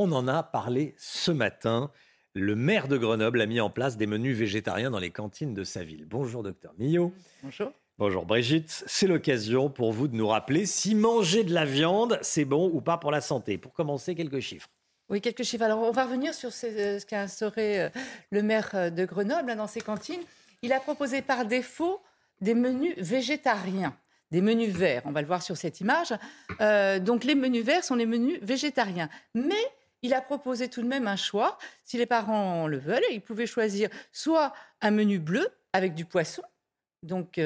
On en a parlé ce matin. Le maire de Grenoble a mis en place des menus végétariens dans les cantines de sa ville. Bonjour, docteur Millot. Bonjour. Bonjour Brigitte, c'est l'occasion pour vous de nous rappeler si manger de la viande, c'est bon ou pas pour la santé. Pour commencer, quelques chiffres. Oui, quelques chiffres. Alors, on va revenir sur ce, qu'a instauré euh, le maire euh, de Grenoble hein, dans ses cantines. Il a proposé par défaut des menus végétariens, des menus verts. On va le voir sur cette image. Euh, donc, les menus verts sont les menus végétariens. Mais il a proposé tout de même un choix. Si les parents le veulent, ils pouvaient choisir soit un menu bleu avec du poisson, donc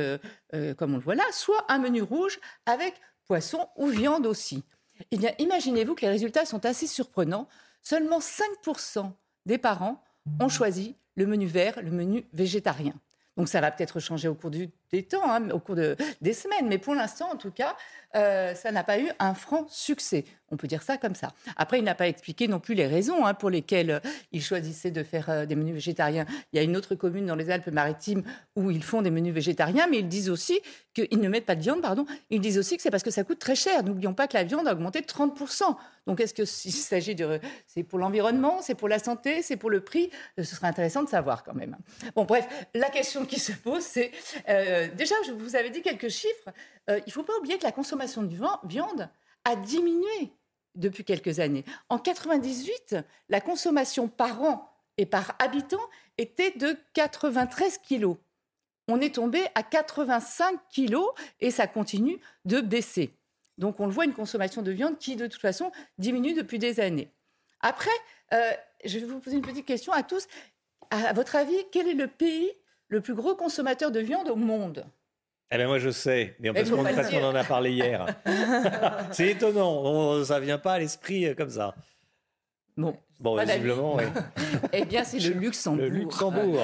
comme on le voit là, soit un menu rouge avec poisson ou viande aussi. Eh bien, imaginez-vous que les résultats sont assez surprenants. Seulement 5% des parents ont choisi le menu vert, le menu végétarien. Donc ça va peut-être changer au cours du, temps, hein, au cours de, des semaines, mais pour l'instant, en tout cas, euh, ça n'a pas eu un franc succès. On peut dire ça comme ça. Après, il n'a pas expliqué non plus les raisons hein, pour lesquelles euh, il choisissait de faire euh, des menus végétariens. Il y a une autre commune dans les Alpes-Maritimes où ils font des menus végétariens, mais ils disent aussi qu'ils ne mettent pas de viande, pardon. Ils disent aussi que c'est parce que ça coûte très cher. N'oublions pas que la viande a augmenté de 30%. Donc, est-ce que s'agit de... C'est pour l'environnement, c'est pour la santé, c'est pour le prix? Ce serait intéressant de savoir quand même. Bon, bref, la question qui se pose, c'est... déjà, je vous avais dit quelques chiffres. il ne faut pas oublier que la consommation de viande a diminué depuis quelques années. En 98, la consommation par an et par habitant était de 93 kilos. On est tombé à 85 kilos et ça continue de baisser. Donc on le voit, une consommation de viande qui, de toute façon, diminue depuis des années. Après, euh, je vais vous poser une petite question à tous. À votre avis, quel est le pays le plus gros consommateur de viande au monde. Eh bien, moi, je sais, mais parce qu'on en a parlé hier. c'est étonnant, ça ne vient pas à l'esprit euh, comme ça. Bon, Bon, visiblement, oui. eh bien, c'est le Luxembourg. Le Luxembourg.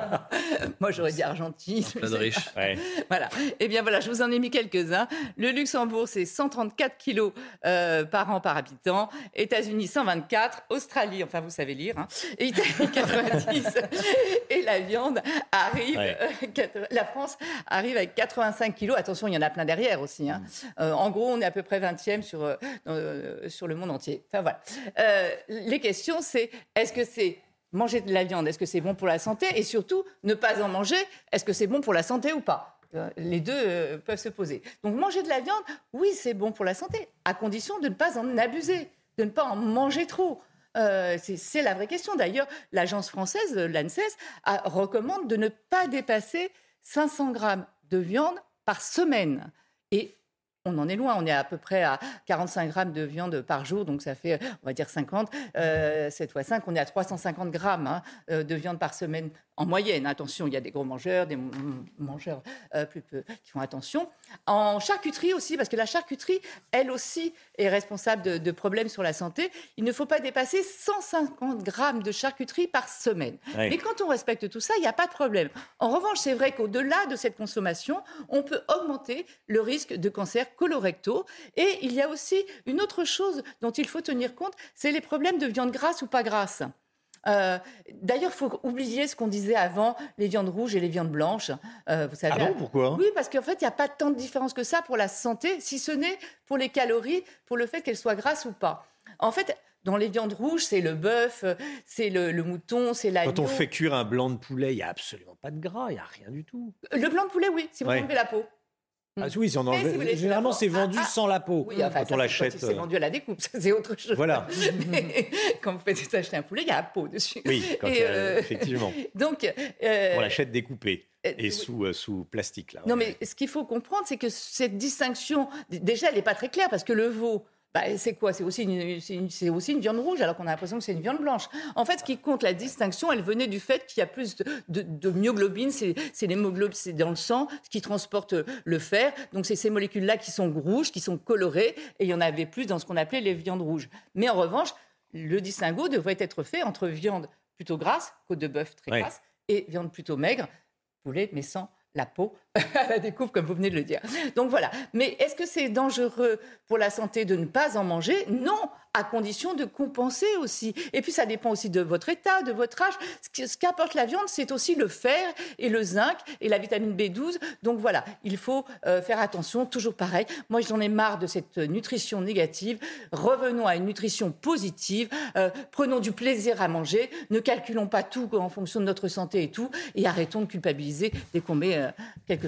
Moi, j'aurais dit Argentine. Plein de riches. Voilà. Eh bien, voilà, je vous en ai mis quelques-uns. Le Luxembourg, c'est 134 kilos euh, par an par habitant. États-Unis, 124. Australie, enfin, vous savez lire. Hein. Italie, 90. Et la viande arrive. Euh, la France arrive avec 85 kilos. Attention, il y en a plein derrière aussi. Hein. Mm. Euh, en gros, on est à peu près 20e sur, sur le monde entier. Enfin, voilà. les question, c'est est-ce que c'est manger de la viande, est-ce que c'est bon pour la santé? Et surtout, ne pas en manger, est-ce que c'est bon pour la santé ou pas? Euh, les deux euh, peuvent se poser. Donc manger de la viande, oui, c'est bon pour la santé, à condition de ne pas en abuser, de ne pas en manger trop. Euh, c'est la vraie question. D'ailleurs, l'agence française, l'ANSES, recommande de ne pas dépasser 500 grammes de viande par semaine. Et on en est loin. On est à peu près à 45 grammes de viande par jour, donc ça fait, on va dire 50. Euh, 7 fois 5, on est à 350 grammes hein, euh, de viande par semaine en moyenne. Attention, il y a des gros mangeurs, des mangeurs euh, plus peu qui font attention. En charcuterie aussi, parce que la charcuterie, elle aussi, est responsable de, problèmes sur la santé. Il ne faut pas dépasser 150 grammes de charcuterie par semaine. Mais quand on respecte tout ça, il n'y a pas de problème. En revanche, c'est vrai qu'au-delà de cette consommation, on peut augmenter le risque de cancer colorectaux. Et il y a aussi une autre chose dont il faut tenir compte, c'est les problèmes de viande grasse ou pas grasse. Euh, d'ailleurs, il faut oublier ce qu'on disait avant, les viandes rouges et les viandes blanches. Euh, vous savez, ah bon, pourquoi? Oui, parce qu'en fait, il n'y a pas tant de différence que ça pour la santé, si ce n'est pour les calories, pour le fait qu'elles soient grasses ou pas. En fait, dans les viandes rouges, c'est le bœuf, c'est le, mouton, c'est l'agneau. Quand on fait cuire un blanc de poulet, il n'y a absolument pas de gras, il n'y a rien du tout. Le blanc de poulet, oui, si vous enlevez la peau. Ah, oui, si on généralement c'est vendu ah, ah. sans la peau oui, quand on l'achète. C'est euh. vendu à la découpe, c'est autre chose. Voilà. quand vous faites acheter un poulet, il y a la peau dessus. Oui, euh, effectivement. Donc, euh, on l'achète découpé et sous, sous plastique. Là, non, mais ce qu'il faut comprendre, c'est que cette distinction, déjà, elle n'est pas très claire parce que le veau, bah, c'est quoi? C'est aussi, une, c'est aussi une viande rouge, alors qu'on a l'impression que c'est une viande blanche. En fait, ce qui compte, la distinction, elle venait du fait qu'il y a plus de, de, myoglobine, c'est, l'hémoglobine, c'est dans le sang, ce qui transporte le fer. Donc, c'est ces molécules-là qui sont rouges, qui sont colorées, et il y en avait plus dans ce qu'on appelait les viandes rouges. Mais en revanche, le distinguo devrait être fait entre viande plutôt grasse, côte de bœuf très grasse, et viande plutôt maigre, poulet, mais sans la peau à la découpe, comme vous venez de le dire. Donc voilà. Mais est-ce que c'est dangereux pour la santé de ne pas en manger? Non, à condition de compenser aussi. Et puis ça dépend aussi de votre état, de votre âge. Ce qu'apporte la viande, c'est aussi le fer et le zinc et la vitamine B12. Donc voilà, il faut euh, faire attention, toujours pareil. Moi, j'en ai marre de cette nutrition négative. Revenons à une nutrition positive. Euh, prenons du plaisir à manger. Ne calculons pas tout en fonction de notre santé et tout. Et arrêtons de culpabiliser dès qu'on met euh, quelque